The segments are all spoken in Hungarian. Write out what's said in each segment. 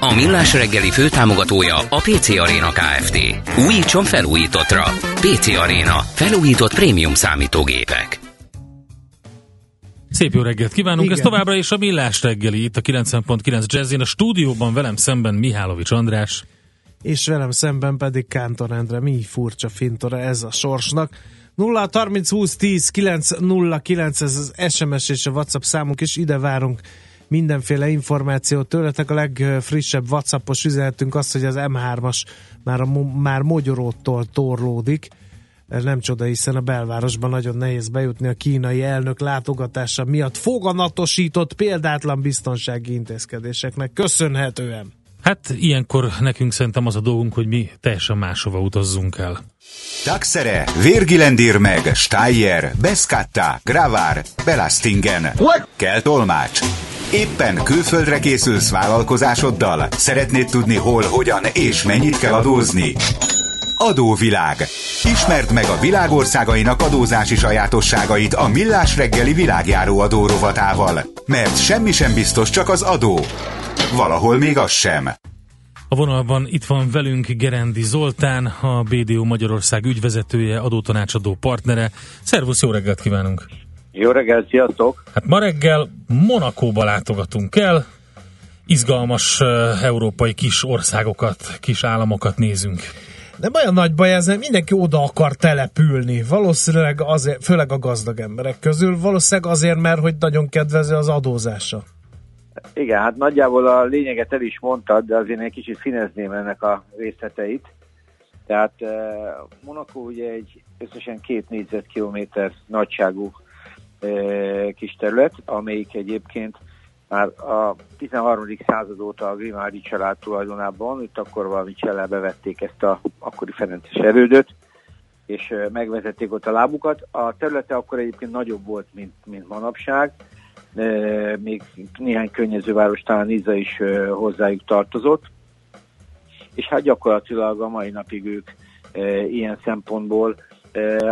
A Millás reggeli főtámogatója a PC Arena Kft. Újítson felújítottra. PC Arena. Felújított prémium számítógépek. Szép jó reggelt kívánunk, Igen. ez továbbra is a Millás reggeli, itt a 90.9 Jazzin, a stúdióban velem szemben Mihálovics András. És velem szemben pedig Kántor Endre, mi furcsa fintora ez a sorsnak. 0 30 20 10 9 0 9 ez az SMS és a WhatsApp számunk, és ide várunk mindenféle információt tőletek. A legfrissebb WhatsAppos üzenetünk az, hogy az M3-as már, a, már Mogyoróttól torlódik. Ez nem csoda, hiszen a belvárosban nagyon nehéz bejutni a kínai elnök látogatása miatt foganatosított példátlan biztonsági intézkedéseknek köszönhetően. Hát ilyenkor nekünk szerintem az a dolgunk, hogy mi teljesen máshova utazzunk el. Taxere, Virgilendir meg, Steyer, Beskatta, Gravár, Belastingen. What? Kell tolmács. Éppen külföldre készülsz vállalkozásoddal? Szeretnéd tudni hol, hogyan és mennyit kell adózni? Adóvilág. Ismerd meg a világországainak adózási sajátosságait a Millás reggeli világjáró adórovatával. Mert semmi sem biztos, csak az adó. Valahol még az sem. A vonalban itt van velünk Gerendi Zoltán, a BDO Magyarország ügyvezetője, adótanácsadó partnere. Szervusz, jó reggelt kívánunk! Jó reggelt, sziasztok! Hát ma reggel Monakóba látogatunk el, izgalmas uh, európai kis országokat, kis államokat nézünk. Nem olyan nagy baj ez, mindenki oda akar települni. Valószínűleg azért, főleg a gazdag emberek közül, valószínűleg azért, mert hogy nagyon kedvező az adózása. Igen, hát nagyjából a lényeget el is mondtad, de azért egy kicsit finezném ennek a részleteit. Tehát uh, Monaco ugye egy összesen két négyzetkilométer nagyságú kis terület, amelyik egyébként már a 13. század óta a Grimári család tulajdonában, itt akkor valami csalá bevették ezt a akkori Ferences erődöt, és megvezették ott a lábukat. A területe akkor egyébként nagyobb volt, mint, mint manapság, még néhány környezőváros, talán Niza is hozzájuk tartozott, és hát gyakorlatilag a mai napig ők ilyen szempontból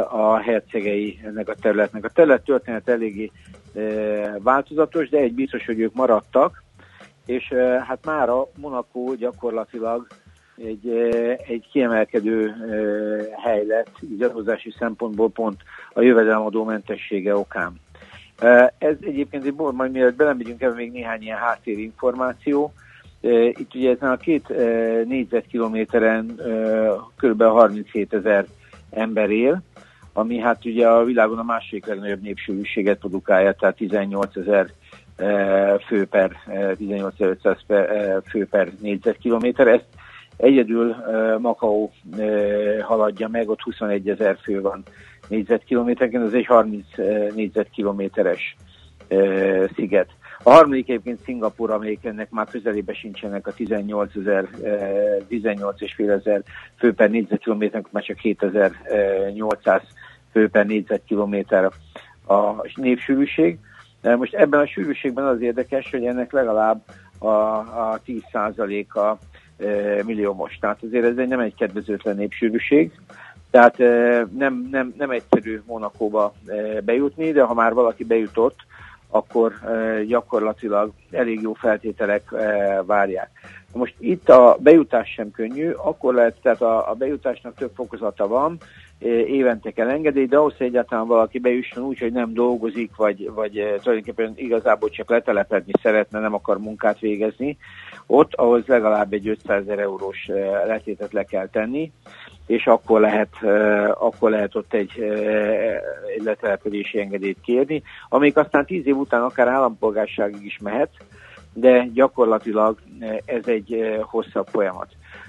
a hercegei ennek a területnek. A terület történet eléggé változatos, de egy biztos, hogy ők maradtak, és hát már a Monaco gyakorlatilag egy, egy kiemelkedő hely lett, így szempontból pont a jövedelemadó mentessége okán. Ez egyébként, egy majd mielőtt belemegyünk ebbe még néhány ilyen háttérinformáció, itt ugye ezen a két négyzetkilométeren kb. 37 ezer ember él, ami hát ugye a világon a második legnagyobb népsűrűséget produkálja, tehát 18 ezer fő per, 18.500 fő per négyzetkilométer. Ezt egyedül Makau haladja meg, ott 21 ezer fő van négyzetkilométereken, ez egy 30 négyzetkilométeres sziget. A harmadik egyébként Szingapur, amelyik ennek már közelébe sincsenek a 18 ezer, 18 és fél ezer fő per négyzetkilométer, már csak 7800 fő per négyzetkilométer a népsűrűség. Most ebben a sűrűségben az érdekes, hogy ennek legalább a, a 10%-a e, milliómos. Tehát azért ez nem egy kedvezőtlen népsűrűség. Tehát nem, nem, nem egyszerű Monakóba bejutni, de ha már valaki bejutott, akkor gyakorlatilag elég jó feltételek várják. Most itt a bejutás sem könnyű, akkor lehet, tehát a, a bejutásnak több fokozata van, évente kell engedély, de ahhoz, hogy egyáltalán valaki bejusson úgy, hogy nem dolgozik, vagy, vagy tulajdonképpen igazából csak letelepedni szeretne, nem akar munkát végezni, ott ahhoz legalább egy 500 ezer eurós letétet le kell tenni, és akkor lehet, akkor lehet ott egy, egy letelepedési engedélyt kérni, amelyik aztán tíz év után akár állampolgárságig is mehet, de gyakorlatilag ez egy hosszabb folyamat.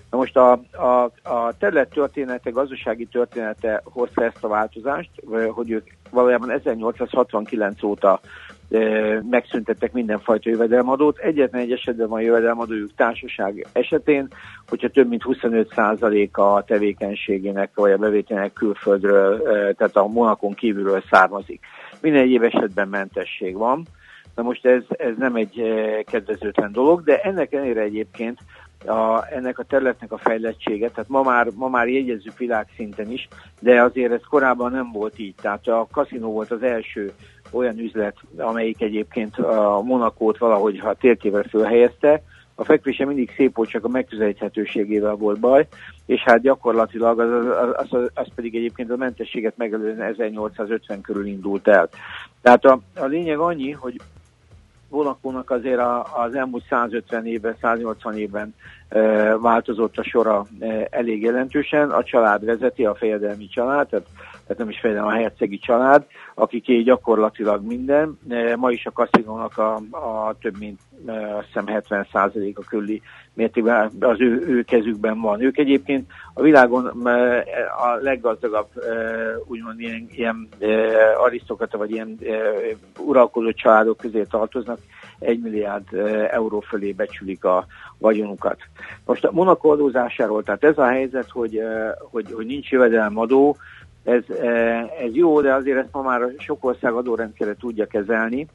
Na most a, a, a terület története, gazdasági története hozta ezt a változást, hogy ők valójában 1869 óta megszüntettek mindenfajta jövedelmadót. Egyetlen egy esetben van jövedelmadójuk társaság esetén, hogyha több mint 25% a tevékenységének vagy a bevételnek külföldről, tehát a Monakon kívülről származik. Minden egyéb esetben mentesség van. Na most ez, ez nem egy kedvezőtlen dolog, de ennek ellenére egyébként a, ennek a területnek a fejlettsége, tehát ma már, ma már jegyezzük világszinten is, de azért ez korábban nem volt így. Tehát a kaszinó volt az első olyan üzlet, amelyik egyébként a Monakót valahogy a térkével fölhelyezte, a fekvése mindig szép volt, csak a megközelíthetőségével volt baj, és hát gyakorlatilag az, az, az, az pedig egyébként a mentességet megelőzően 1850 körül indult el. Tehát a, a lényeg annyi, hogy Monakónak azért a, az elmúlt 150 évben, 180 évben e, változott a sora e, elég jelentősen. A család vezeti, a fejedelmi család, tehát, tehát nem is fejedelmi, a hercegi család, akik gyakorlatilag minden. E, ma is a kaszinónak a, a több mint e, azt hiszem 70 a külli mértékben az ő, ő kezükben van. Ők egyébként a világon a leggazdagabb úgymond ilyen, ilyen arisztokrata vagy ilyen uralkodó családok közé tartoznak, egy milliárd euró fölé becsülik a vagyonukat. Most a Monaco adózásáról, tehát ez a helyzet, hogy, hogy, hogy nincs jövedelemadó, ez, ez jó, de azért ezt ma már sok ország adórendszere tudja kezelni,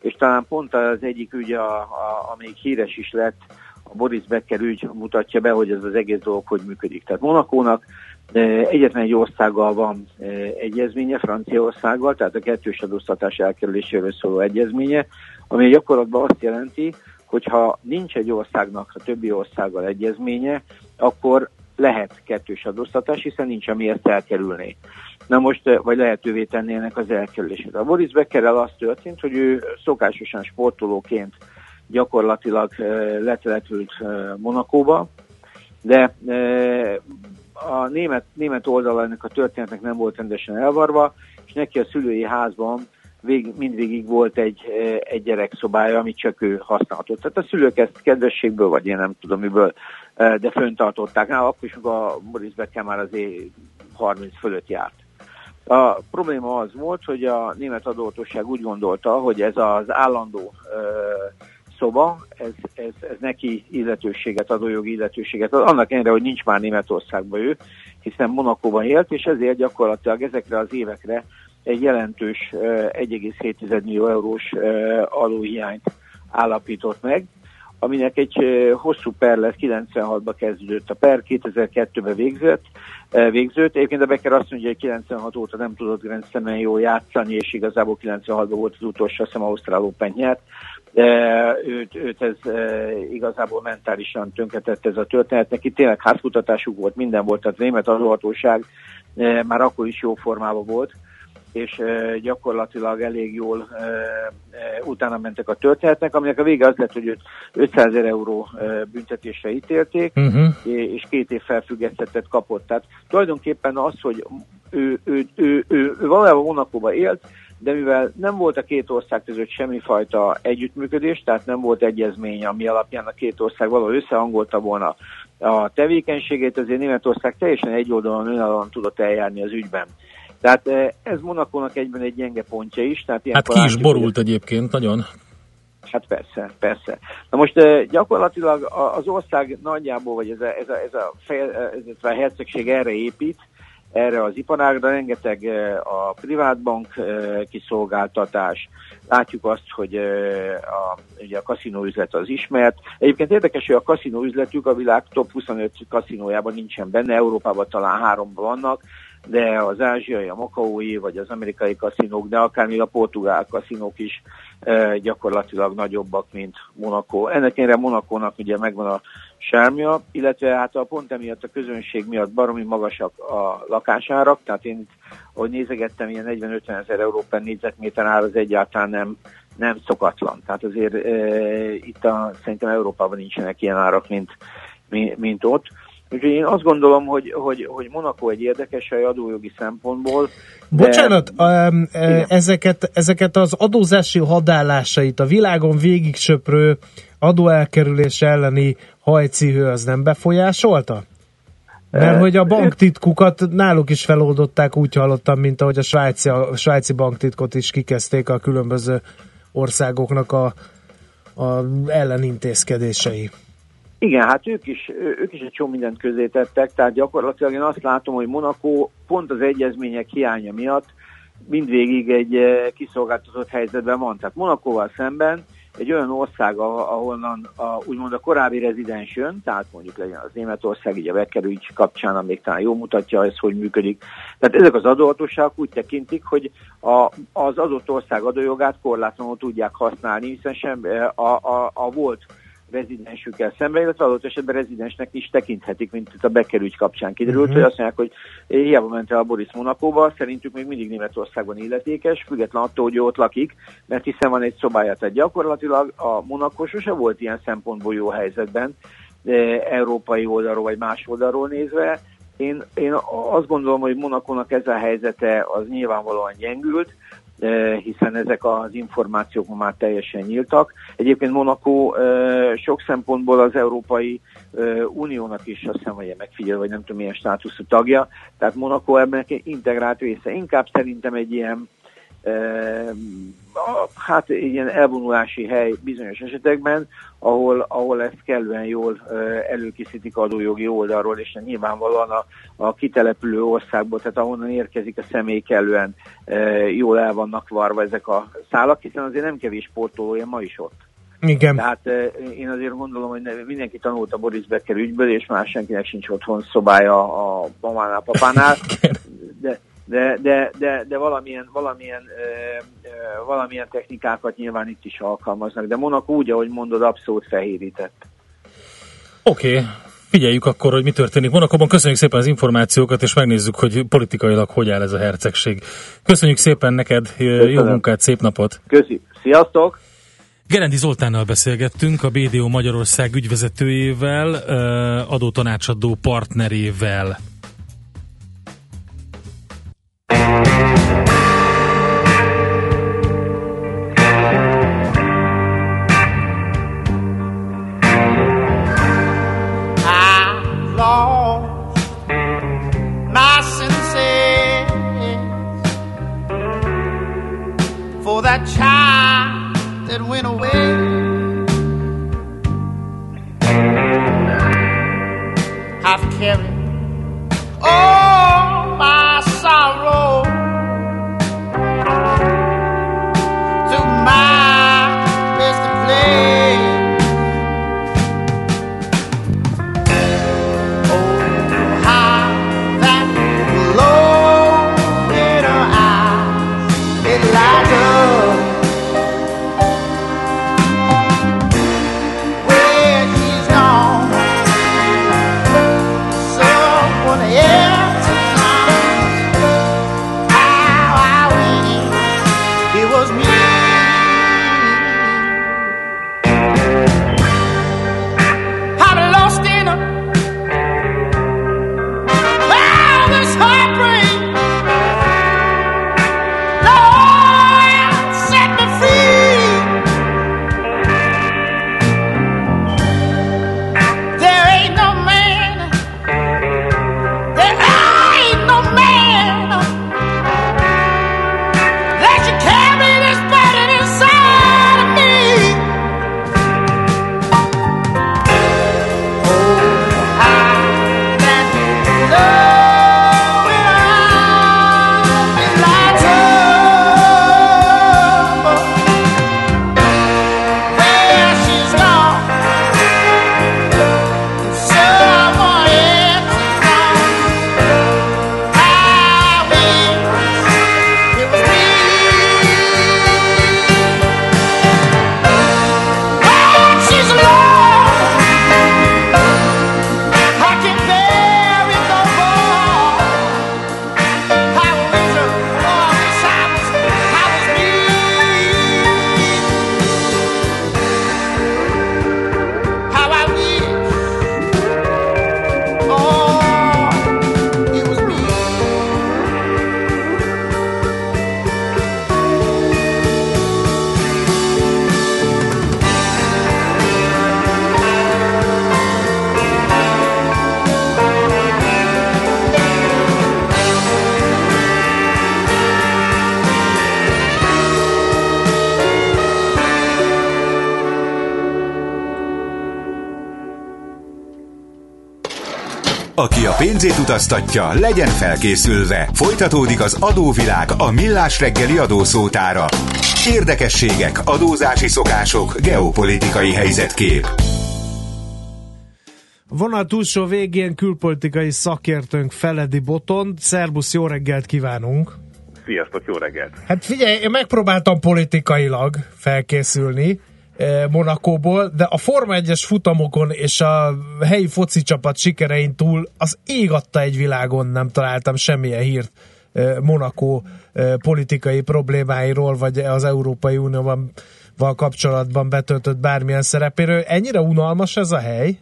és talán pont az egyik ügy, a, a, amelyik híres is lett, a Boris Becker ügy mutatja be, hogy ez az egész dolog hogy működik. Tehát Monakónak egyetlen egy országgal van egyezménye, Franciaországgal, tehát a kettős adóztatás elkerüléséről szóló egyezménye, ami gyakorlatban azt jelenti, hogy ha nincs egy országnak a többi országgal egyezménye, akkor lehet kettős adóztatás, hiszen nincs, ami ezt elkerülné. Na most, vagy lehetővé tennének az elkerülését. A Boris Beckerrel az történt, hogy ő szokásosan sportolóként gyakorlatilag letelepült Monakóba, de a német, német oldala ennek a történetnek nem volt rendesen elvarva, és neki a szülői házban vég, mindvégig volt egy, egy gyerekszobája, amit csak ő használhatott. Tehát a szülők ezt kedvességből, vagy én nem tudom miből, de föntartották. Na, akkor is, a Boris Becker már azért 30 fölött járt. A probléma az volt, hogy a német adóhatóság úgy gondolta, hogy ez az állandó szoba, ez, ez, ez neki illetőséget, adójogi illetőséget annak ellenére, hogy nincs már Németországban ő, hiszen Monakóban élt, és ezért gyakorlatilag ezekre az évekre egy jelentős 1,7 millió eurós adóhiányt állapított meg, aminek egy hosszú per lesz, 96-ba kezdődött a per, 2002-ben végzett, végződött. Egyébként a Becker azt mondja, hogy 96 óta nem tudott Grand Slam-en jól játszani, és igazából 96-ban volt az utolsó, azt hiszem Ausztrál Open nyert, őt, őt ez igazából mentálisan tönkretett ez a történet. Neki tényleg házkutatásuk volt, minden volt, tehát német adóhatóság már akkor is jó formában volt, és gyakorlatilag elég jól utána mentek a történetnek, aminek a vége az lett, hogy 500 ezer euró büntetésre ítélték, uh-huh. és két év felfüggesztettet kapott. Tehát tulajdonképpen az, hogy ő, ő, ő, ő, ő, valójában Monakóba élt, de mivel nem volt a két ország között semmifajta együttműködés, tehát nem volt egyezmény, ami alapján a két ország valahol összehangolta volna a tevékenységét, azért Németország teljesen egy oldalon önállóan tudott eljárni az ügyben. Tehát eh, ez Monakónak egyben egy gyenge pontja is. Tehát hát ki is borult hogy... egyébként nagyon. Hát persze, persze. Na most eh, gyakorlatilag az ország nagyjából, vagy ez a, ez a, ez a, fel, ez a hercegség erre épít, erre az iparágra, rengeteg a privátbank kiszolgáltatás, látjuk azt, hogy a, ugye a kaszinó üzlet az ismert. Egyébként érdekes, hogy a kaszinó üzletük a világ top 25 kaszinójában nincsen benne, Európában talán háromban vannak, de az ázsiai, a makaói, vagy az amerikai kaszinók, de akár még a portugál kaszinók is e, gyakorlatilag nagyobbak, mint Monaco. Ennek ennyire Monakónak ugye megvan a sármja, illetve hát a pont emiatt a közönség miatt baromi magasak a lakásárak, tehát én ahogy nézegettem, ilyen 40-50 ezer euró per négyzetméter ár az egyáltalán nem, nem szokatlan. Tehát azért e, itt a, szerintem Európában nincsenek ilyen árak, mint, mint, mint ott. Úgyhogy én azt gondolom, hogy, hogy, hogy Monaco egy érdekes hely adójogi szempontból. De... Bocsánat, um, ezeket, ezeket az adózási hadállásait a világon végig söprő adóelkerülés elleni hajcihő az nem befolyásolta? Mert hogy a banktitkukat náluk is feloldották, úgy hallottam, mint ahogy a svájci, a svájci banktitkot is kikezdték a különböző országoknak a, a ellenintézkedései. Igen, hát ők is, ők is egy csomó mindent közé tettek, tehát gyakorlatilag én azt látom, hogy Monaco pont az egyezmények hiánya miatt mindvégig egy kiszolgáltatott helyzetben van. Tehát Monakóval szemben egy olyan ország, ahonnan a, úgymond a korábbi rezidens jön, tehát mondjuk legyen az Németország, így a Becker kapcsán, amíg talán jól mutatja ez, hogy működik. Tehát ezek az adóhatóságok úgy tekintik, hogy a, az adott ország adójogát korlátlanul tudják használni, hiszen sem a, a, a volt rezidensükkel szemben, illetve adott esetben rezidensnek is tekinthetik, mint itt a bekerügy kapcsán kiderült, uh-huh. hogy azt mondják, hogy hiába ment el a Boris Monakóba, szerintük még mindig Németországban illetékes, független attól, hogy ott lakik, mert hiszen van egy szobája, tehát gyakorlatilag a Monakó sose volt ilyen szempontból jó helyzetben, európai oldalról vagy más oldalról nézve. Én, én azt gondolom, hogy Monakónak ez a helyzete az nyilvánvalóan gyengült, hiszen ezek az információk már teljesen nyíltak. Egyébként Monaco sok szempontból az Európai Uniónak is azt hiszem, hogy megfigyelő, vagy nem tudom milyen státuszú tagja, tehát Monaco ebben integrált része. Inkább szerintem egy ilyen hát ilyen elvonulási hely bizonyos esetekben, ahol, ahol ezt kellően jól előkészítik adójogi oldalról, és nyilvánvalóan a, a kitelepülő országból, tehát ahonnan érkezik a személy kellően jól el vannak varva ezek a szálak, hiszen azért nem kevés sportolója ma is ott. Igen. Tehát én azért gondolom, hogy mindenki tanult a Boris Becker ügyből, és már senkinek sincs otthon szobája a mamánál, papánál, de, de, de, de, de valamilyen, valamilyen, ö, ö, valamilyen technikákat nyilván itt is alkalmaznak. De Monaco úgy, ahogy mondod, abszolút fehérített. Oké, okay. Figyeljük akkor, hogy mi történik Monakóban. Köszönjük szépen az információkat, és megnézzük, hogy politikailag hogy áll ez a hercegség. Köszönjük szépen neked, Köszönöm. jó munkát, szép napot! Köszi, sziasztok! Gerendi Zoltánnal beszélgettünk, a BDO Magyarország ügyvezetőjével, adótanácsadó partnerével. Thank you. Aki a pénzét utaztatja, legyen felkészülve. Folytatódik az adóvilág a millás reggeli adószótára. Érdekességek, adózási szokások, geopolitikai helyzetkép. Vonal túlsó végén külpolitikai szakértőnk Feledi Botond. Szerbusz, jó reggelt kívánunk! Sziasztok, jó reggelt! Hát figyelj, én megpróbáltam politikailag felkészülni, Monakóból, de a Forma 1-es futamokon és a helyi foci csapat sikerein túl az ég adta egy világon nem találtam semmilyen hírt Monakó politikai problémáiról, vagy az Európai Unióban kapcsolatban betöltött bármilyen szerepéről. Ennyire unalmas ez a hely?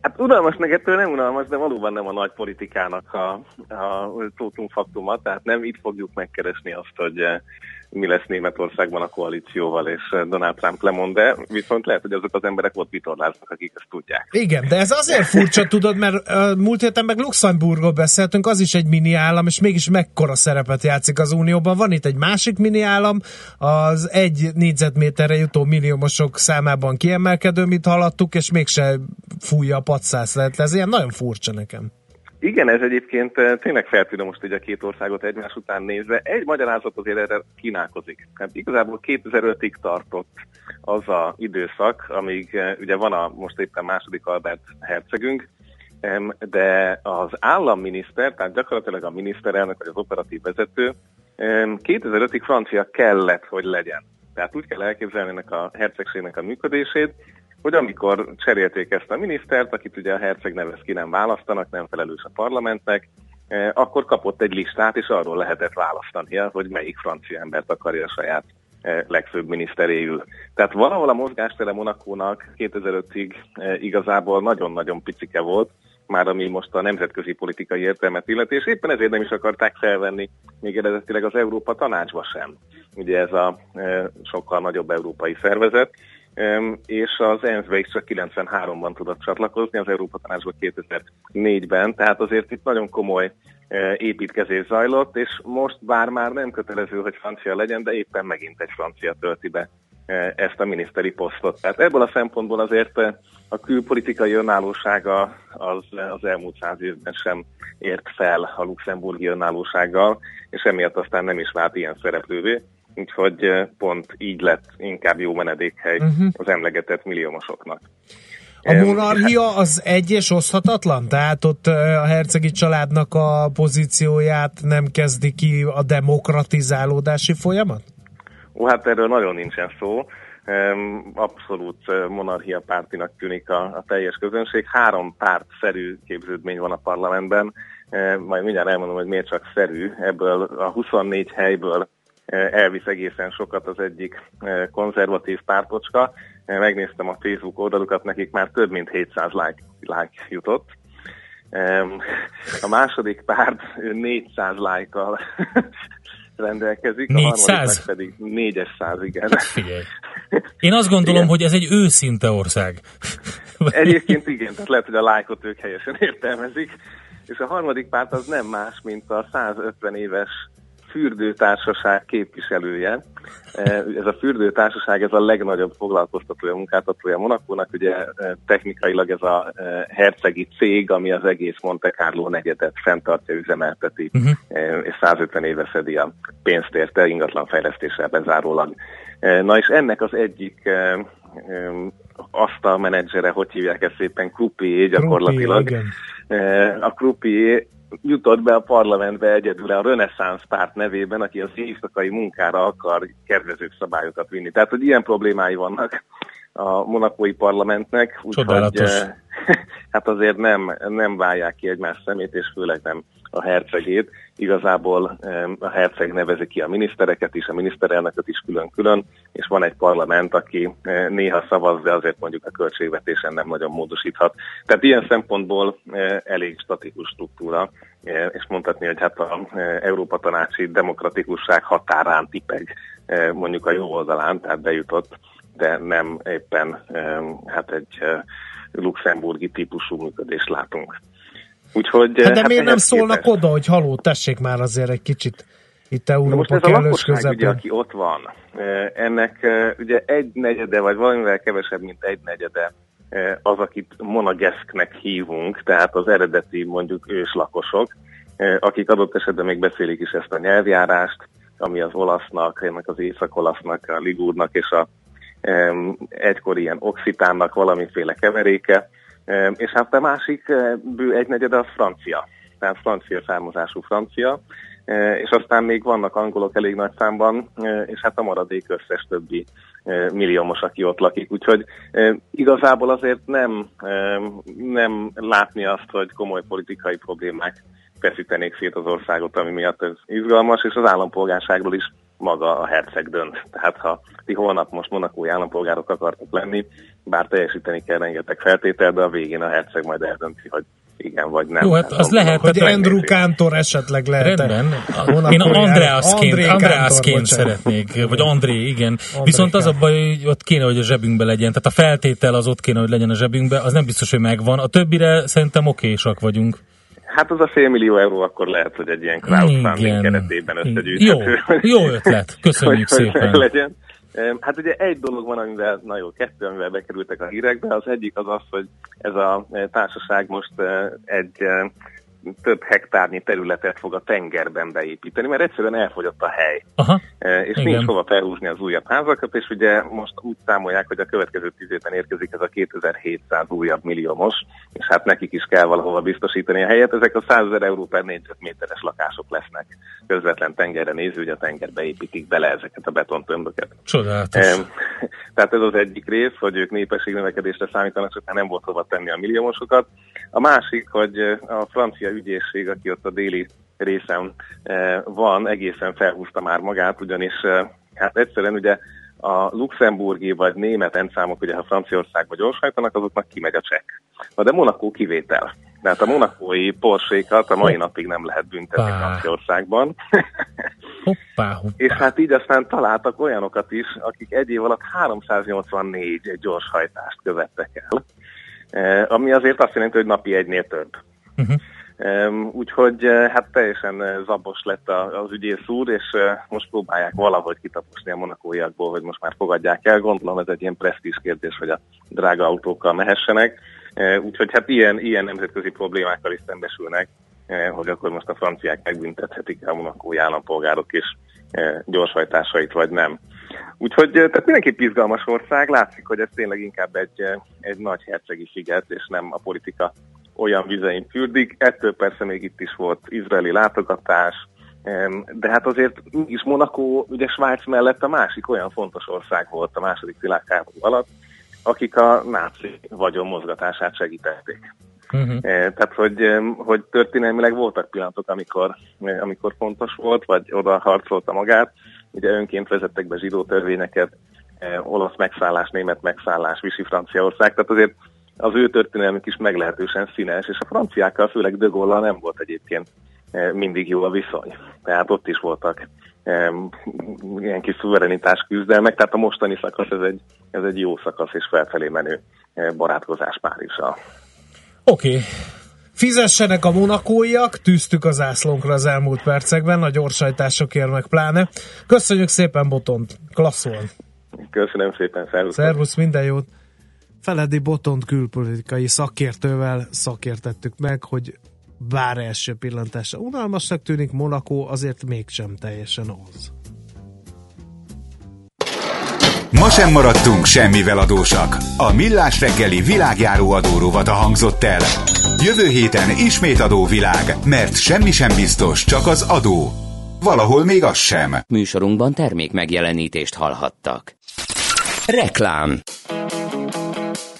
Hát unalmas meg ettől nem unalmas, de valóban nem a nagy politikának a, a faktuma, tehát nem itt fogjuk megkeresni azt, hogy mi lesz Németországban a koalícióval, és eh, Donald Trump lemond, de viszont lehet, hogy azok az emberek ott vitorláznak, akik ezt tudják. Igen, de ez azért furcsa, tudod, mert múlt héten meg Luxemburgról beszéltünk, az is egy mini állam, és mégis mekkora szerepet játszik az Unióban. Van itt egy másik mini állam, az egy négyzetméterre jutó milliómosok számában kiemelkedő, mint hallottuk, és mégse fújja a patszász. Ez ilyen nagyon furcsa nekem. Igen, ez egyébként eh, tényleg feltűnő most hogy a két országot egymás után nézve. Egy magyarázat azért erre kínálkozik. Hát igazából 2005-ig tartott az a időszak, amíg eh, ugye van a most éppen második Albert hercegünk, de az államminiszter, tehát gyakorlatilag a miniszterelnök vagy az operatív vezető 2005-ig francia kellett, hogy legyen. Tehát úgy kell elképzelni ennek a hercegségnek a működését, hogy amikor cserélték ezt a minisztert, akit ugye a herceg nevez ki nem választanak, nem felelős a parlamentnek, eh, akkor kapott egy listát, és arról lehetett választania, hogy melyik francia embert akarja a saját eh, legfőbb miniszteréül. Tehát valahol a mozgástere Monakónak 2005-ig eh, igazából nagyon-nagyon picike volt, már ami most a nemzetközi politikai értelmet illeti, és éppen ezért nem is akarták felvenni még eredetileg az Európa tanácsba sem. Ugye ez a sokkal nagyobb európai szervezet, és az ENSZ-be is csak 93-ban tudott csatlakozni, az Európa Tanácsba 2004-ben, tehát azért itt nagyon komoly e, építkezés zajlott, és most bár már nem kötelező, hogy francia legyen, de éppen megint egy francia tölti be e, ezt a miniszteri posztot. Tehát ebből a szempontból azért e, a külpolitikai önállósága az, az elmúlt száz évben sem ért fel a luxemburgi önállósággal, és emiatt aztán nem is vált ilyen szereplővé úgyhogy eh, pont így lett inkább jó menedékhely uh-huh. az emlegetett milliómosoknak. A monarchia az egy és oszhatatlan? Tehát ott eh, a hercegi családnak a pozícióját nem kezdi ki a demokratizálódási folyamat? Ó, hát erről nagyon nincsen szó. Abszolút eh, monarchia pártinak tűnik a, a teljes közönség. Három pártszerű képződmény van a parlamentben. Majd mindjárt elmondom, hogy miért csak szerű. Ebből a 24 helyből elvisz egészen sokat az egyik e, konzervatív pártocska. E, megnéztem a Facebook oldalukat, nekik már több mint 700 like, like jutott. A második párt 400 like-kal rendelkezik, 400? a pedig 400, igen. Hát figyelj. Én azt gondolom, igen. hogy ez egy őszinte ország. Egyébként igen, tehát lehet, hogy a lájkot ők helyesen értelmezik. És a harmadik párt az nem más, mint a 150 éves fürdőtársaság képviselője. E, ez a fürdőtársaság ez a legnagyobb foglalkoztatója, munkáltatója Monakónak. Ugye e, technikailag ez a e, hercegi cég, ami az egész Monte Carlo negyedet fenntartja, üzemelteti, uh-huh. és 150 éve szedi a pénzt érte ingatlan fejlesztéssel bezárólag. Na és ennek az egyik azt a menedzsere, hogy hívják ezt szépen, Krupié gyakorlatilag. Krupié, a Krupié jutott be a parlamentbe egyedül a reneszánsz párt nevében, aki az éjszakai munkára akar kedvező szabályokat vinni. Tehát, hogy ilyen problémái vannak a monakói parlamentnek, úgyhogy eh, hát azért nem, nem válják ki egymás szemét, és főleg nem a hercegét. Igazából a herceg nevezi ki a minisztereket is, a miniszterelnököt is külön-külön, és van egy parlament, aki eh, néha szavaz, de azért mondjuk a költségvetésen nem nagyon módosíthat. Tehát ilyen szempontból eh, elég statikus struktúra, eh, és mondhatni, hogy hát a Európa Tanácsi demokratikusság határán tipeg mondjuk a jó oldalán, tehát bejutott, de nem éppen hát egy luxemburgi típusú működést látunk. Úgyhogy, hát de hát miért nem szólnak képest? oda, hogy haló, tessék már azért egy kicsit itt Európa most ez a lakosság, ugye, aki ott van, ennek ugye egy negyede, vagy valamivel kevesebb, mint egy negyede az, akit monageszknek hívunk, tehát az eredeti mondjuk őslakosok, akik adott esetben még beszélik is ezt a nyelvjárást, ami az olasznak, ennek az észak-olasznak, a ligúrnak és a egykor ilyen oxitánnak valamiféle keveréke, és hát a másik bő egynegyed az francia, tehát francia származású francia, és aztán még vannak angolok elég nagy számban, és hát a maradék összes többi milliómos, aki ott lakik. Úgyhogy igazából azért nem, nem látni azt, hogy komoly politikai problémák feszítenék szét az országot, ami miatt ez izgalmas, és az állampolgárságról is maga a herceg dönt. Tehát ha ti holnap most monakói állampolgárok akartok lenni, bár teljesíteni kell rengeteg feltétel, de a végén a herceg majd eldönti, hogy igen vagy nem. Jó, hát az lehet. Hogy Andrew Kántor esetleg lehet. Rendben. Én Andreasként, Andreasként szeretnék, vagy André, igen. André Viszont az a baj, hogy ott kéne, hogy a zsebünkbe legyen. Tehát a feltétel az ott kéne, hogy legyen a zsebünkbe, az nem biztos, hogy megvan. A többire szerintem okésak vagyunk. Hát az a fél millió euró akkor lehet, hogy egy ilyen crowdfunding keretében összegyűjthető. Jó, jó ötlet, köszönjük hogy, szépen. Hogy legyen. Hát ugye egy dolog van, amivel, na jó, kettő, amivel bekerültek a hírekbe, az egyik az az, hogy ez a társaság most egy több hektárnyi területet fog a tengerben beépíteni, mert egyszerűen elfogyott a hely. Aha, e, és igen. nincs hova felhúzni az újabb házakat, és ugye most úgy számolják, hogy a következő tíz évben érkezik ez a 2700 újabb milliómos, és hát nekik is kell valahova biztosítani a helyet. Ezek a 100 ezer euró per négyzetméteres lakások lesznek közvetlen tengerre néző, hogy a tengerbe építik bele ezeket a betontömböket. Csodálatos. Tehát ez az egyik rész, hogy ők népességnövekedésre számítanak, csak nem volt hova tenni a milliómosokat. A másik, hogy a francia ügyészség, aki ott a déli részen eh, van, egészen felhúzta már magát, ugyanis eh, hát egyszerűen ugye a luxemburgi vagy német endszámok, ugye ha Franciaországba gyorshajtanak, azoknak kimegy a csekk. Na de Monaco kivétel. Tehát a monakói porsékat a mai napig nem lehet büntetni Franciaországban. Hoppá, hoppá. És hát így aztán találtak olyanokat is, akik egy év alatt 384 gyorshajtást követtek el, eh, ami azért azt jelenti, hogy napi egynél több. Uh-huh. Úgyhogy eh, hát teljesen eh, zabos lett az ügyész úr, és eh, most próbálják valahogy kitaposni a monakóiakból, hogy most már fogadják el. Gondolom ez egy ilyen presztízs kérdés, hogy a drága autókkal mehessenek. Úgyhogy hát ilyen, ilyen nemzetközi problémákkal is szembesülnek, hogy akkor most a franciák megbüntethetik a monakói állampolgárok is gyorshajtásait, vagy nem. Úgyhogy tehát mindenképp izgalmas ország, látszik, hogy ez tényleg inkább egy, egy nagy hercegi sziget, és nem a politika olyan vizein fürdik. Ettől persze még itt is volt izraeli látogatás, de hát azért is Monaco, ugye Svájc mellett a másik olyan fontos ország volt a második világháború alatt, akik a náci vagyon mozgatását segítették. Uh-huh. Tehát, hogy, hogy történelmileg voltak pillanatok, amikor, amikor fontos volt, vagy oda harcolta magát. Ugye önként vezettek be zsidó törvényeket, olasz megszállás, német megszállás, Visi Franciaország, tehát azért az ő történelmük is meglehetősen színes, és a franciákkal, főleg De Gaulle nem volt egyébként eh, mindig jó a viszony. Tehát ott is voltak ilyen kis szuverenitás küzdelmek, tehát a mostani szakasz ez egy, ez egy jó szakasz és felfelé menő eh, barátkozás Párizsal. Oké. Okay. Fizessenek a monakóiak, tűztük az ászlónkra az elmúlt percekben, a gyorsajtásokért meg pláne. Köszönjük szépen, Botont, klasszol! Köszönöm szépen, szervusz! Szervusz, minden jót! Feledi Botont külpolitikai szakértővel szakértettük meg, hogy bár első pillantásra unalmasnak tűnik, Monaco azért mégsem teljesen az. Ma sem maradtunk semmivel adósak. A Millás reggeli világjáró adórovata hangzott el. Jövő héten ismét adóvilág, mert semmi sem biztos, csak az adó. Valahol még az sem. Műsorunkban termék megjelenítést hallhattak. Reklám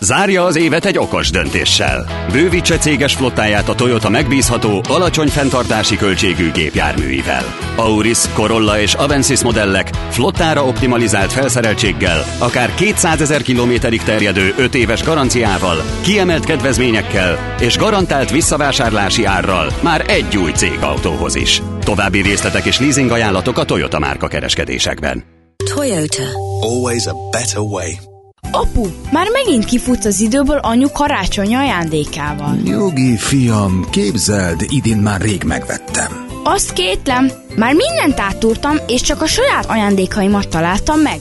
Zárja az évet egy okos döntéssel. Bővítse céges flottáját a Toyota megbízható, alacsony fenntartási költségű gépjárműivel. Auris, Corolla és Avensis modellek flottára optimalizált felszereltséggel, akár 200 ezer kilométerig terjedő 5 éves garanciával, kiemelt kedvezményekkel és garantált visszavásárlási árral már egy új cégautóhoz is. További részletek és leasing ajánlatok a Toyota márka kereskedésekben. Toyota. Always a better way. Apu, már megint kifutsz az időből anyu karácsony ajándékával. Nyugi, fiam, képzeld, idén már rég megvettem. Azt kétlem, már mindent áttúrtam, és csak a saját ajándékaimat találtam meg.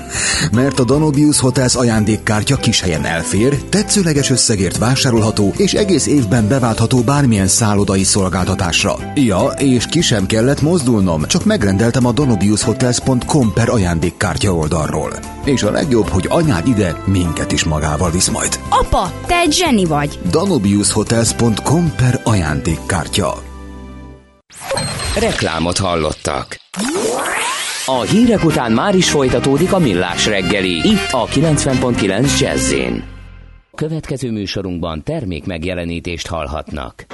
Mert a Danubius Hotels ajándékkártya kis helyen elfér, tetszőleges összegért vásárolható és egész évben beváltható bármilyen szállodai szolgáltatásra. Ja, és ki sem kellett mozdulnom, csak megrendeltem a danubiushotels.com per ajándékkártya oldalról. És a legjobb, hogy anyád ide minket is magával visz majd. Apa, te egy zseni vagy! danubiushotels.com per ajándékkártya. Reklámot hallottak. A hírek után már is folytatódik a millás reggeli, itt a 90.9 jazz Következő műsorunkban termék megjelenítést hallhatnak.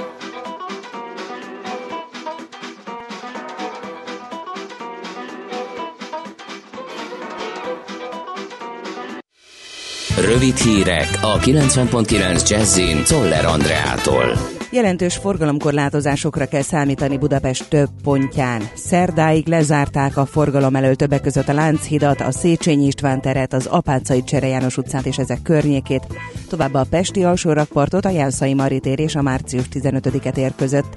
Rövid hírek a 90.9 Jazzin Toller Andreától. Jelentős forgalomkorlátozásokra kell számítani Budapest több pontján. Szerdáig lezárták a forgalom elől többek között a Lánchidat, a Széchenyi István teret, az Apácai Csere János utcát és ezek környékét, továbbá a Pesti alsórakpartot, a Jánszai Maritér és a március 15-et ér között.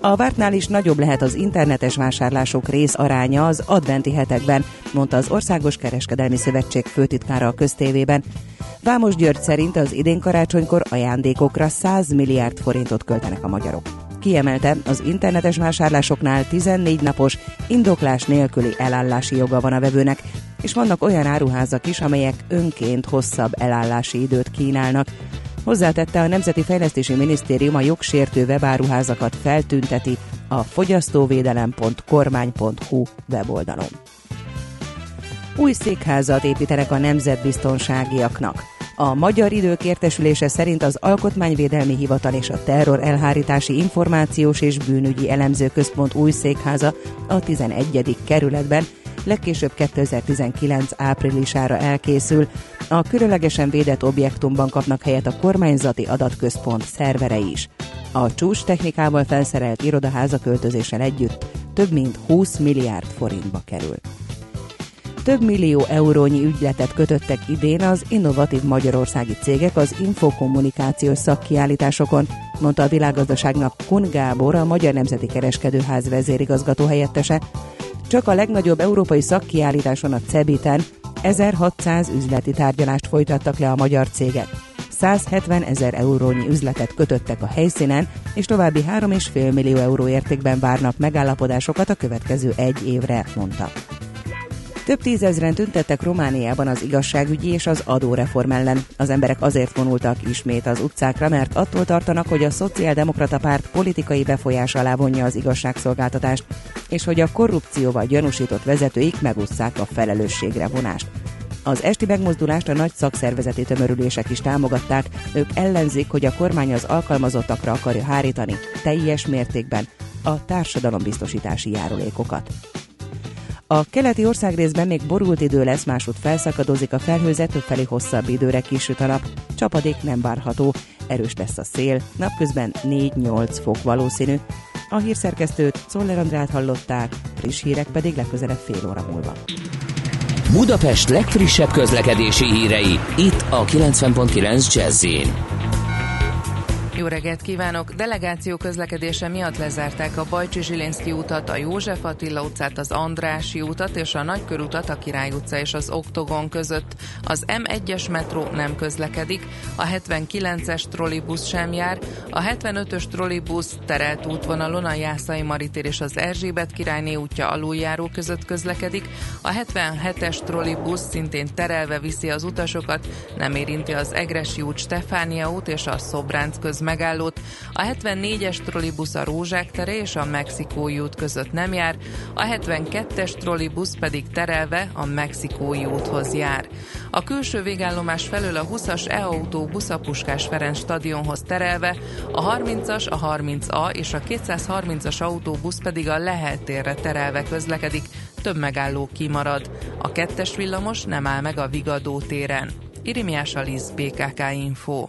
A vártnál is nagyobb lehet az internetes vásárlások rész aránya az adventi hetekben, mondta az Országos Kereskedelmi Szövetség főtitkára a köztévében. Vámos György szerint az idén karácsonykor ajándékokra 100 milliárd forintot költenek a magyarok. Kiemelte, az internetes vásárlásoknál 14 napos, indoklás nélküli elállási joga van a vevőnek, és vannak olyan áruházak is, amelyek önként hosszabb elállási időt kínálnak. Hozzátette a Nemzeti Fejlesztési Minisztérium a jogsértő webáruházakat feltünteti a fogyasztóvédelem.kormány.hu weboldalon. Új székházat építenek a nemzetbiztonságiaknak. A Magyar Idők értesülése szerint az Alkotmányvédelmi Hivatal és a Terror Elhárítási Információs és Bűnügyi Elemzőközpont új székháza a 11. kerületben legkésőbb 2019 áprilisára elkészül. A különlegesen védett objektumban kapnak helyet a kormányzati adatközpont szervere is. A csúcs technikával felszerelt irodaháza költözéssel együtt több mint 20 milliárd forintba kerül több millió eurónyi ügyletet kötöttek idén az innovatív magyarországi cégek az infokommunikációs szakkiállításokon, mondta a világgazdaságnak Kun Gábor, a Magyar Nemzeti Kereskedőház vezérigazgató helyettese. Csak a legnagyobb európai szakkiállításon a Cebiten 1600 üzleti tárgyalást folytattak le a magyar cégek. 170 ezer eurónyi üzletet kötöttek a helyszínen, és további 3,5 millió euró értékben várnak megállapodásokat a következő egy évre, mondta. Több tízezren tüntettek Romániában az igazságügyi és az adóreform ellen. Az emberek azért vonultak ismét az utcákra, mert attól tartanak, hogy a Szociáldemokrata Párt politikai befolyás alá vonja az igazságszolgáltatást, és hogy a korrupcióval gyanúsított vezetőik megúszszák a felelősségre vonást. Az esti megmozdulást a nagy szakszervezeti tömörülések is támogatták, ők ellenzik, hogy a kormány az alkalmazottakra akarja hárítani teljes mértékben a társadalombiztosítási járulékokat. A keleti országrészben még borult idő lesz, másút felszakadozik a felhőzet, felé hosszabb időre kisüt a nap. Csapadék nem várható, erős lesz a szél, napközben 4-8 fok valószínű. A hírszerkesztőt Szoller Andrát hallották, friss hírek pedig legközelebb fél óra múlva. Budapest legfrissebb közlekedési hírei, itt a 90.9 jazz jó reggelt kívánok! Delegáció közlekedése miatt lezárták a Bajcsi Zsilinszki utat, a József Attila utcát, az Andrási utat és a Nagykörutat a Király utca és az Oktogon között. Az M1-es metró nem közlekedik, a 79-es trollibusz sem jár, a 75-ös trollibusz terelt útvonalon a Jászai Maritér és az Erzsébet királyné útja aluljáró között közlekedik, a 77-es trollibusz szintén terelve viszi az utasokat, nem érinti az Egresi út, Stefánia út és a Szobránc köz megállót, a 74-es trollibusz a Rózsák tere és a Mexikói út között nem jár, a 72-es trollibusz pedig terelve a Mexikói úthoz jár. A külső végállomás felől a 20-as e-autóbusz a Ferenc stadionhoz terelve, a 30-as, a 30A és a 230-as autóbusz pedig a Lehel térre terelve közlekedik, több megálló kimarad. A kettes villamos nem áll meg a Vigadó téren. Irimiás Alisz, BKK Info.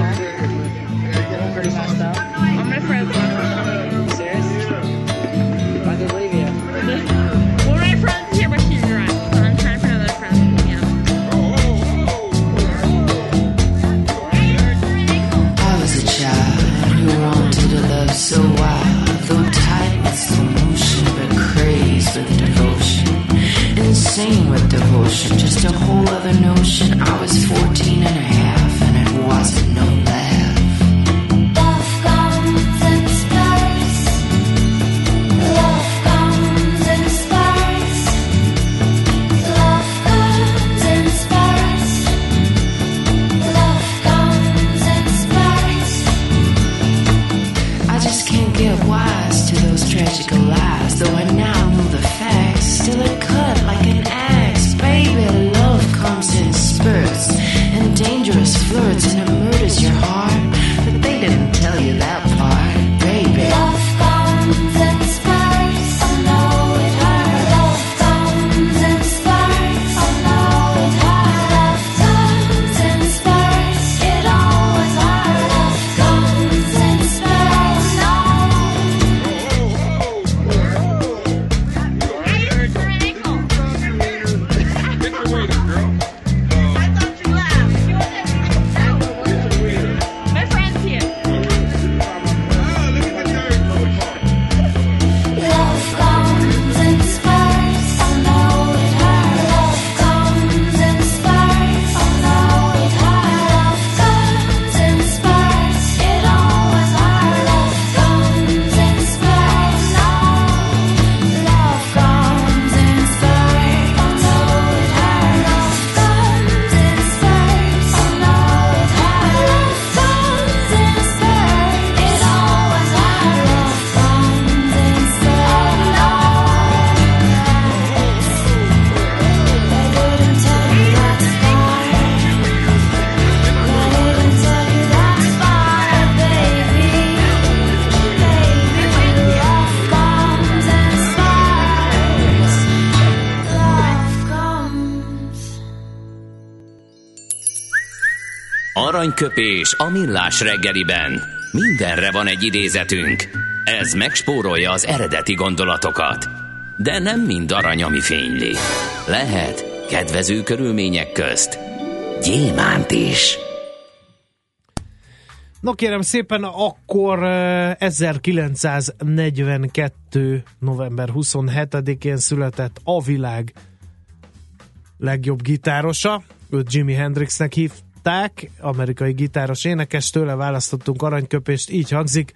Aranyköpés a millás reggeliben. Mindenre van egy idézetünk. Ez megspórolja az eredeti gondolatokat. De nem mind arany, ami fényli. Lehet kedvező körülmények közt gyémánt is. No kérem szépen, akkor eh, 1942. november 27-én született a világ legjobb gitárosa. Őt Jimi Hendrixnek hívták, amerikai gitáros énekes, tőle választottunk aranyköpést, így hangzik,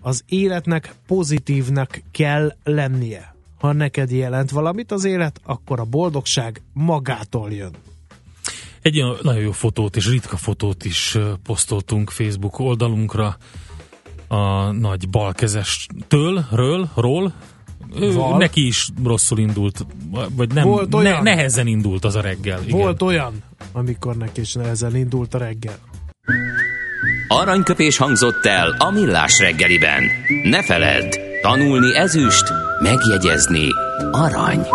az életnek pozitívnak kell lennie. Ha neked jelent valamit az élet, akkor a boldogság magától jön. Egy olyan nagyon jó fotót és ritka fotót is posztoltunk Facebook oldalunkra a nagy balkezestől, ről, ról. Ő, Val. neki is rosszul indult, vagy nem, Volt ne, olyan? nehezen indult az a reggel. Igen. Volt olyan, amikor neki is nehezen indult a reggel. Aranyköpés hangzott el a millás reggeliben. Ne feledd, tanulni ezüst, megjegyezni arany.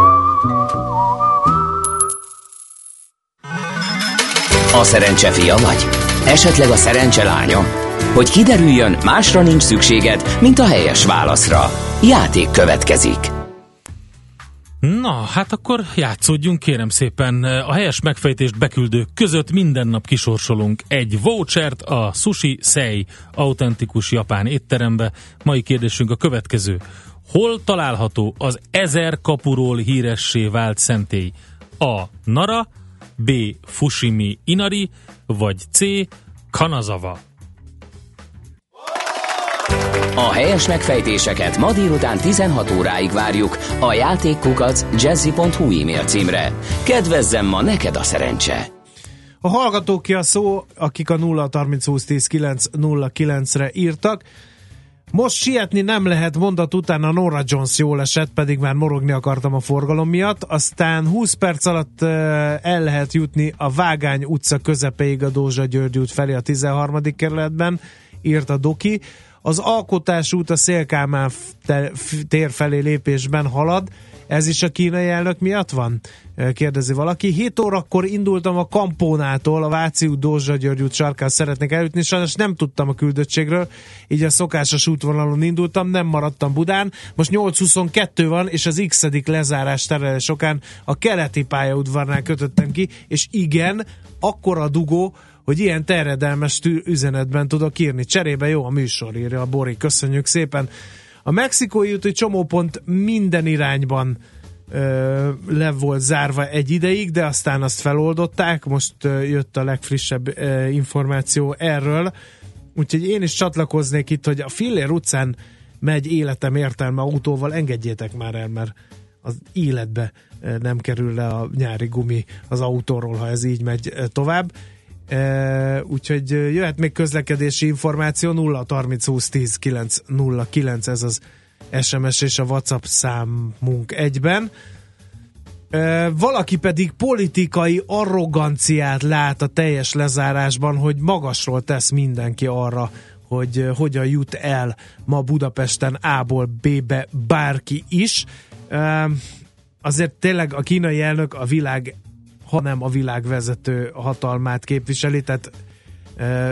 A szerencse fia vagy? Esetleg a szerencse lánya? Hogy kiderüljön, másra nincs szükséged, mint a helyes válaszra. Játék következik. Na, hát akkor játszódjunk, kérem szépen. A helyes megfejtést beküldők között minden nap kisorsolunk egy vouchert a Sushi Sei autentikus japán étterembe. Mai kérdésünk a következő. Hol található az ezer kapuról híressé vált szentély? A. Nara, B. Fushimi Inari, vagy C. Kanazawa. A helyes megfejtéseket ma délután 16 óráig várjuk a játékkukac jazzy.hu e-mail címre. Kedvezzem ma neked a szerencse! A hallgatók a szó, akik a 0 30 20 10 9 09 re írtak. Most sietni nem lehet mondat után a Nora Jones jól esett, pedig már morogni akartam a forgalom miatt. Aztán 20 perc alatt el lehet jutni a Vágány utca közepéig a Dózsa György út felé a 13. kerületben, írt a Doki. Az Alkotás út a Szélkámán tér felé lépésben halad. Ez is a kínai elnök miatt van? Kérdezi valaki. 7 órakor indultam a Kampónától, a Váci út, Dózsa György út sarkán szeretnék eljutni, sajnos nem tudtam a küldöttségről, így a szokásos útvonalon indultam, nem maradtam Budán. Most 8.22 van, és az x lezárás terelés okán a keleti pályaudvarnál kötöttem ki, és igen, akkor a dugó, hogy ilyen terjedelmes tű- üzenetben tudok írni. Cserébe jó a műsor, írja a Bori. Köszönjük szépen. A mexikói úti csomópont minden irányban ö, le volt zárva egy ideig, de aztán azt feloldották, most ö, jött a legfrissebb ö, információ erről, úgyhogy én is csatlakoznék itt, hogy a Fillér utcán megy életem értelme autóval, engedjétek már el, mert az életbe nem kerül le a nyári gumi az autóról, ha ez így megy tovább. E, úgyhogy jöhet még közlekedési információ 0 30 20 10 9 0 9 ez az SMS és a WhatsApp számunk egyben. Ö, Valaki pedig politikai arroganciát lát a teljes lezárásban, hogy magasról tesz mindenki arra, hogy hogyan jut el ma Budapesten A-ból B-be bárki is. Ö, Azért tényleg a kínai elnök a világ, ha nem a világ vezető hatalmát képviseli, tehát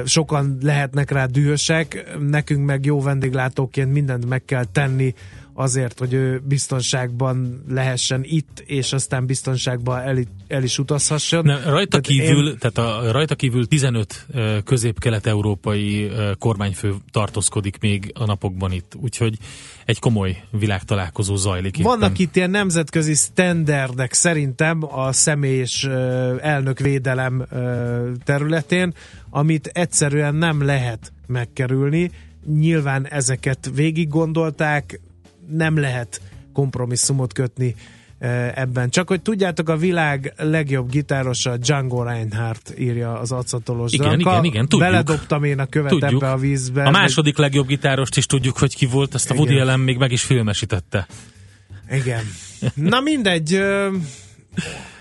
sokan lehetnek rá dühösek, nekünk meg jó vendéglátóként mindent meg kell tenni azért, hogy ő biztonságban lehessen itt, és aztán biztonságban el, el is utazhasson. Ne, rajta, Tehát kívül, én- tehát a, rajta kívül 15 ö, közép-kelet-európai kormányfő tartózkodik még a napokban itt, úgyhogy egy komoly világtalálkozó zajlik itt. Vannak itt ilyen nemzetközi standardek szerintem a személy és ö, elnökvédelem területén, amit egyszerűen nem lehet megkerülni. Nyilván ezeket végig gondolták, nem lehet kompromisszumot kötni ebben. Csak hogy tudjátok, a világ legjobb gitárosa Django Reinhardt írja az acatolós Igen, Dranka. igen, igen, tudjuk. Beledobtam én a követ Tudjuk. ebbe a vízbe. A második legjobb gitárost is tudjuk, hogy ki volt, ezt a Woody Igen. Allen még meg is filmesítette. Igen. Na mindegy,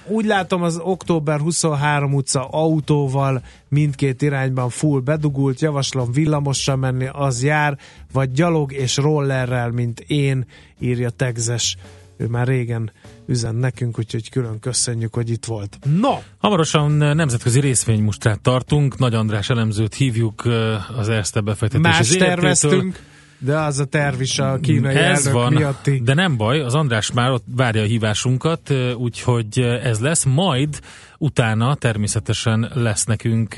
úgy látom az október 23 utca autóval mindkét irányban full bedugult, javaslom villamossal menni, az jár, vagy gyalog és rollerrel, mint én, írja Tegzes. Ő már régen üzen nekünk, úgyhogy külön köszönjük, hogy itt volt. No! Hamarosan ö, nemzetközi részvénymustrát tartunk, Nagy András elemzőt hívjuk ö, az Erste befektetési Más terveztünk, de az a terv is a kínai Ez elnök van, miatti. de nem baj, az András már ott várja a hívásunkat, úgyhogy ez lesz, majd utána természetesen lesz nekünk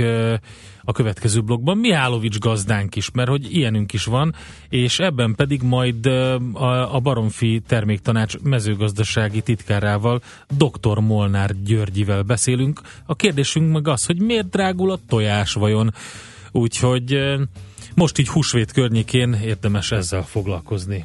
a következő blogban Mihálovics gazdánk is, mert hogy ilyenünk is van, és ebben pedig majd a, Baromfi Terméktanács mezőgazdasági titkárával, dr. Molnár Györgyivel beszélünk. A kérdésünk meg az, hogy miért drágul a tojás vajon? Úgyhogy most így húsvét környékén érdemes ezzel foglalkozni.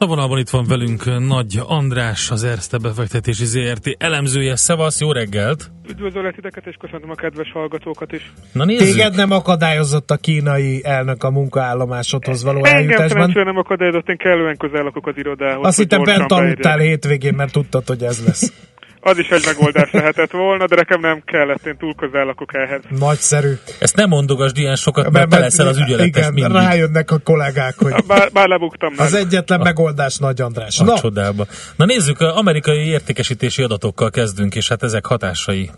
A vonalban itt van velünk Nagy András, az Erste befektetési ZRT elemzője. Szevasz, jó reggelt! Üdvözöllek titeket, és köszöntöm a kedves hallgatókat is. Na nézzük! Téged nem akadályozott a kínai elnök a munkaállomásodhoz való Engem eljutásban. szerencsére nem akadályozott, én kellően közel lakok az irodához. Azt hittem bent aludtál hétvégén, mert tudtad, hogy ez lesz. Az is egy megoldás lehetett volna, de nekem nem kellett, én túl közel lakok ehhez. Nagyszerű. Ezt nem mondogasd ilyen sokat, mert te leszel az ügyeletes Igen, mindig. rájönnek a kollégák, hogy Bár, bár lebuktam már. az egyetlen megoldás Nagy András. A Na, csodába. Na nézzük, a amerikai értékesítési adatokkal kezdünk, és hát ezek hatásai.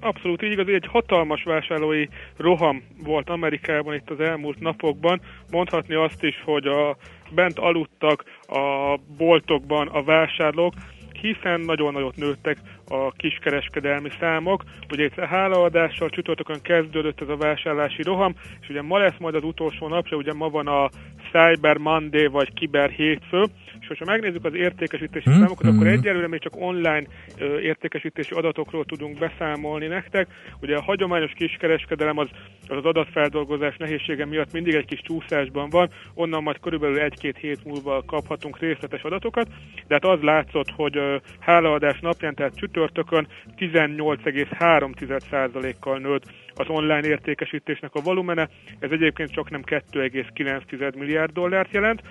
Abszolút így igaz, egy hatalmas vásárlói roham volt Amerikában itt az elmúlt napokban. Mondhatni azt is, hogy a bent aludtak a boltokban a vásárlók, hiszen nagyon nagyot nőttek a kiskereskedelmi számok. Ugye itt hálaadással csütörtökön kezdődött ez a vásárlási roham, és ugye ma lesz majd az utolsó napja, ugye ma van a Cyber Monday vagy Kiber hétfő, és hogyha megnézzük az értékesítési Hmm, számokat, akkor hmm. egyelőre még csak online ö, értékesítési adatokról tudunk beszámolni nektek. Ugye a hagyományos kiskereskedelem az az, az adatfeldolgozás nehézsége miatt mindig egy kis csúszásban van, onnan majd körülbelül egy-két hét múlva kaphatunk részletes adatokat, de hát az látszott, hogy ö, hálaadás napján, tehát csütörtökön 18,3%-kal nőtt az online értékesítésnek a volumene, ez egyébként csak nem 2,9 milliárd dollárt jelent,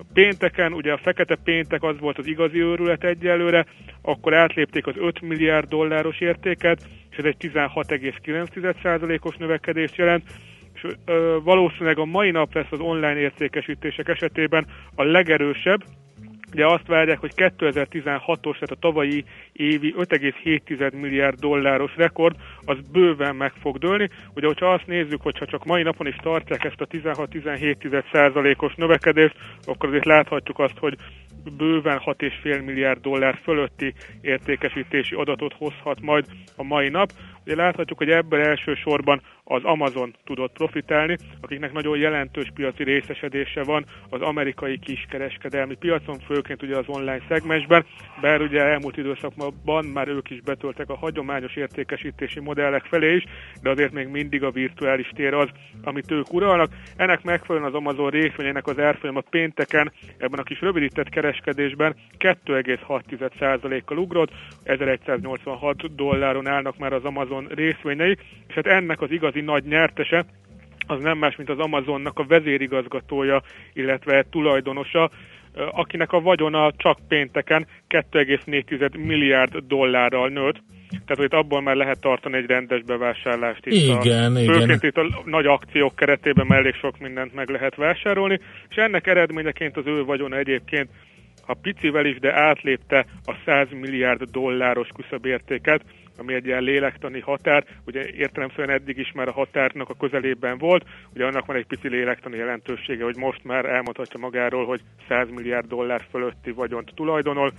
a pénteken, ugye a fekete péntek az volt az igazi őrület egyelőre, akkor átlépték az 5 milliárd dolláros értéket, és ez egy 16,9%-os növekedést jelent, és ö, valószínűleg a mai nap lesz az online értékesítések esetében a legerősebb, Ugye azt várják, hogy 2016-os, tehát a tavalyi évi 5,7 milliárd dolláros rekord, az bőven meg fog dőlni. Ugye, hogyha azt nézzük, hogyha csak mai napon is tartják ezt a 16-17 százalékos növekedést, akkor azért láthatjuk azt, hogy bőven 6,5 milliárd dollár fölötti értékesítési adatot hozhat majd a mai nap. Ugye láthatjuk, hogy ebből elsősorban az Amazon tudott profitálni, akiknek nagyon jelentős piaci részesedése van az amerikai kiskereskedelmi piacon, főként ugye az online szegmensben, bár ugye elmúlt időszakban már ők is betöltek a hagyományos értékesítési modellek felé is, de azért még mindig a virtuális tér az, amit ők uralnak. Ennek megfelelően az Amazon részvényének az árfolyama pénteken ebben a kis rövidített kereskedésben 2,6%-kal ugrott, 1186 dolláron állnak már az Amazon részvényei, és hát ennek az igazi nagy nyertese az nem más, mint az Amazonnak a vezérigazgatója, illetve tulajdonosa, akinek a vagyona csak pénteken 2,4 milliárd dollárral nőtt. Tehát hogy itt abból már lehet tartani egy rendes bevásárlást. Itt Igen, a, igen. Főként itt a nagy akciók keretében már elég sok mindent meg lehet vásárolni, és ennek eredményeként az ő vagyona egyébként ha picivel is, de átlépte a 100 milliárd dolláros küszöbértéket, ami egy ilyen lélektani határ, ugye értelemszerűen eddig is már a határnak a közelében volt, ugye annak van egy pici lélektani jelentősége, hogy most már elmondhatja magáról, hogy 100 milliárd dollár fölötti vagyont tulajdonol,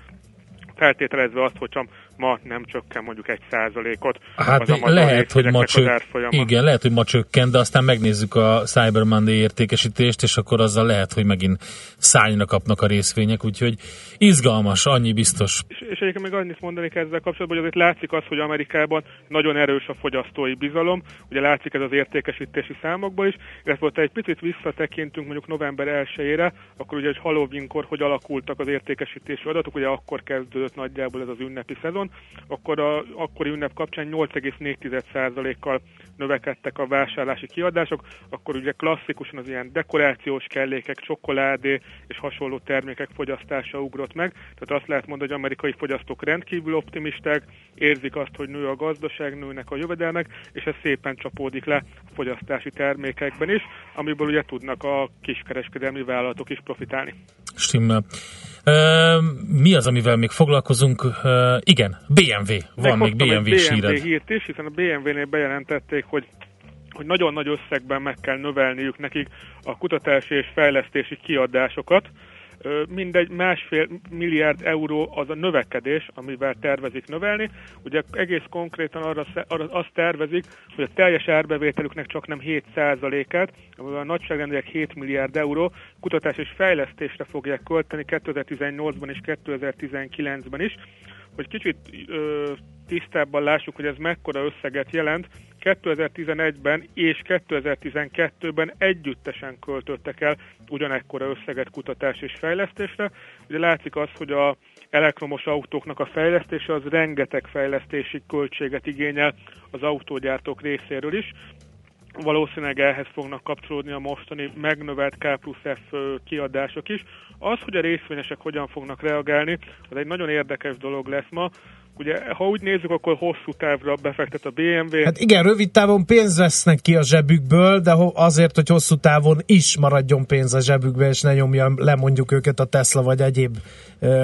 feltételezve azt, hogyha ma nem csökken mondjuk egy százalékot. Hát az lehet, hogy ma csök... Igen, lehet, hogy ma csökken, de aztán megnézzük a Cyber Monday értékesítést, és akkor azzal lehet, hogy megint szányra kapnak a részvények, úgyhogy izgalmas, annyi biztos. És, és egyébként még annyit mondani ezzel kapcsolatban, hogy azért látszik az, hogy Amerikában nagyon erős a fogyasztói bizalom, ugye látszik ez az értékesítési számokban is, illetve ott egy picit visszatekintünk mondjuk november 1-ére, akkor ugye, hogy Halloweenkor hogy alakultak az értékesítési adatok, ugye akkor kezdődött nagyjából ez az ünnepi szezon, akkor a akkori ünnep kapcsán 8,4%-kal növekedtek a vásárlási kiadások, akkor ugye klasszikusan az ilyen dekorációs kellékek, csokoládé és hasonló termékek fogyasztása ugrott meg. Tehát azt lehet mondani, hogy amerikai fogyasztók rendkívül optimisták, érzik azt, hogy nő a gazdaság, nőnek a jövedelmek, és ez szépen csapódik le a fogyasztási termékekben is, amiből ugye tudnak a kiskereskedelmi vállalatok is profitálni. Stimmel. Mi az, amivel még foglalkozunk? Igen, BMW. Van még Meghoztam BMW. BMW hírt is, hiszen a BMW-nél bejelentették, hogy hogy nagyon nagy összegben meg kell növelniük nekik a kutatási és fejlesztési kiadásokat. Mindegy, másfél milliárd euró az a növekedés, amivel tervezik növelni. Ugye egész konkrétan arra, arra azt tervezik, hogy a teljes árbevételüknek csak nem 7%-át, amivel a nagyságrendileg 7 milliárd euró kutatás és fejlesztésre fogják költeni 2018-ban és 2019-ben is. Hogy kicsit ö, tisztábban lássuk, hogy ez mekkora összeget jelent, 2011-ben és 2012-ben együttesen költöttek el ugyanekkora összeget kutatás és fejlesztésre. Ugye látszik az, hogy a elektromos autóknak a fejlesztése az rengeteg fejlesztési költséget igényel az autógyártók részéről is. Valószínűleg ehhez fognak kapcsolódni a mostani megnövelt K plusz F kiadások is. Az, hogy a részvényesek hogyan fognak reagálni, az egy nagyon érdekes dolog lesz ma. Ugye, ha úgy nézzük, akkor hosszú távra befektet a BMW. Hát igen, rövid távon pénzt vesznek ki a zsebükből, de azért, hogy hosszú távon is maradjon pénz a zsebükbe, és ne nyomja le mondjuk őket a Tesla vagy egyéb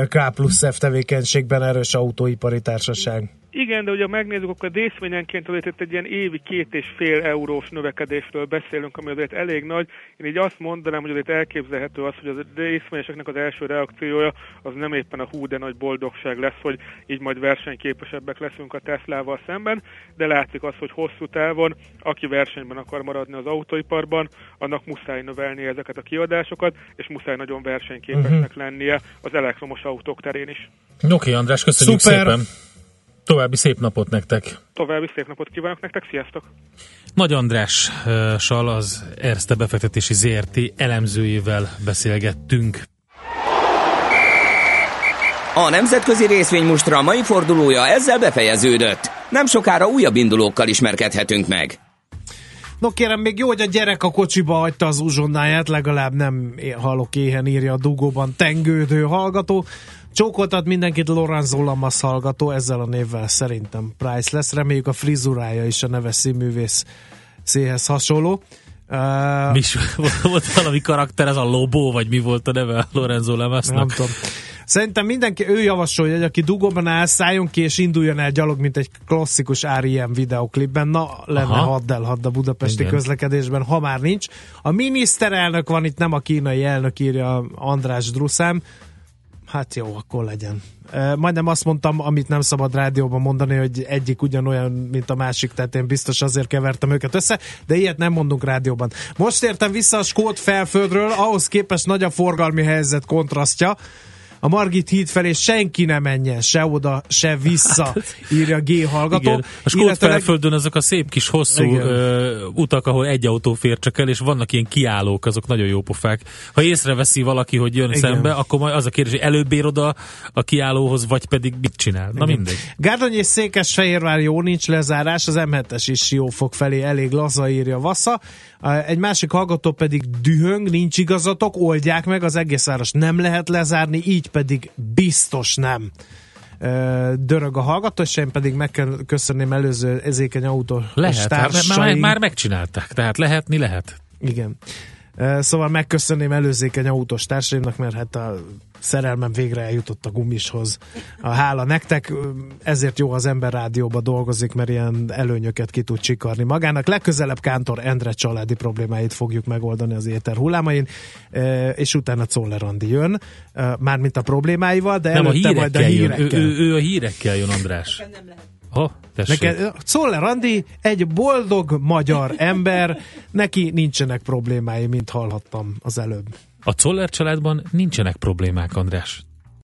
K plusz F tevékenységben erős autóipari társaság. Igen, de ugye megnézzük, akkor a részvényenként azért itt egy ilyen évi két és fél eurós növekedésről beszélünk, ami azért elég nagy. Én így azt mondanám, hogy azért elképzelhető az, hogy a részvényeseknek az első reakciója az nem éppen a hú, de nagy boldogság lesz, hogy így majd versenyképesebbek leszünk a Teslával szemben, de látszik az, hogy hosszú távon, aki versenyben akar maradni az autóiparban, annak muszáj növelni ezeket a kiadásokat, és muszáj nagyon versenyképesnek Mhm. lennie az elektromos autók terén is. Oké, András, köszönjük Szuper. szépen. További szép napot nektek. További szép napot kívánok nektek, sziasztok! Nagy Andrással, az Erste befektetési ZRT elemzőjével beszélgettünk. A nemzetközi részvénymustra mai fordulója ezzel befejeződött. Nem sokára újabb indulókkal ismerkedhetünk meg. No kérem, még jó, hogy a gyerek a kocsiba hagyta az uzsonnáját, legalább nem hallok éhen írja a dugóban tengődő hallgató. Csókoltat mindenkit Lorenzo Lamas hallgató, ezzel a névvel szerintem Price lesz. Reméljük a frizurája is a neves színművész széhez hasonló. Uh, Mi is volt valami karakter, ez a Lobó, vagy mi volt a neve a Lorenzo Lamasnak? Nem tudom. Szerintem mindenki, ő javasolja, hogy aki dugóban áll, szálljon ki és induljon el gyalog, mint egy klasszikus R.I.M. videoklipben. Na, lenne Aha. hadd el, hadd a budapesti Igen. közlekedésben, ha már nincs. A miniszterelnök van itt, nem a kínai elnök, írja András Druszám. Hát jó, akkor legyen. Majdnem azt mondtam, amit nem szabad rádióban mondani, hogy egyik ugyanolyan, mint a másik, tehát én biztos azért kevertem őket össze, de ilyet nem mondunk rádióban. Most értem vissza a Skót felföldről, ahhoz képest nagy a forgalmi helyzet kontrasztja. A Margit híd felé senki ne menjen, se oda, se vissza, írja G hallgató. Igen. A skót Illetőleg- felföldön azok a szép kis hosszú Igen. ö, utak, ahol egy autó fér csak el, és vannak ilyen kiállók, azok nagyon jó pofák. Ha észreveszi valaki, hogy jön Igen. szembe, akkor majd az a kérdés, hogy előbb ér oda a kiállóhoz, vagy pedig mit csinál. Na Igen. mindegy. Gárdony és Székesfehérvár jó, nincs lezárás, az M7-es is Siófok felé elég laza írja Vassza. Egy másik hallgató pedig dühöng, nincs igazatok, oldják meg, az egész város nem lehet lezárni, így pedig biztos nem. Dörög a hallgató, és én pedig meg kell köszönném előző ezékeny autó Lehet, hát, már, már megcsinálták, tehát lehetni lehet. Igen. Szóval megköszönném előzékeny autós társaimnak, mert hát a szerelmem végre eljutott a gumishoz. A hála nektek, ezért jó, az ember rádióba dolgozik, mert ilyen előnyöket ki tud csikarni magának. Legközelebb Kántor Endre családi problémáit fogjuk megoldani az éter hullámain, és utána Czoller Andi jön, mármint a problémáival, de Nem a előtte majd a hírekkel jön. Ő, ő, ő a hírekkel jön, András. Ha, tessék. Neked, Czoller Andi egy boldog magyar ember, neki nincsenek problémái, mint hallhattam az előbb. A Czoller családban nincsenek problémák, András.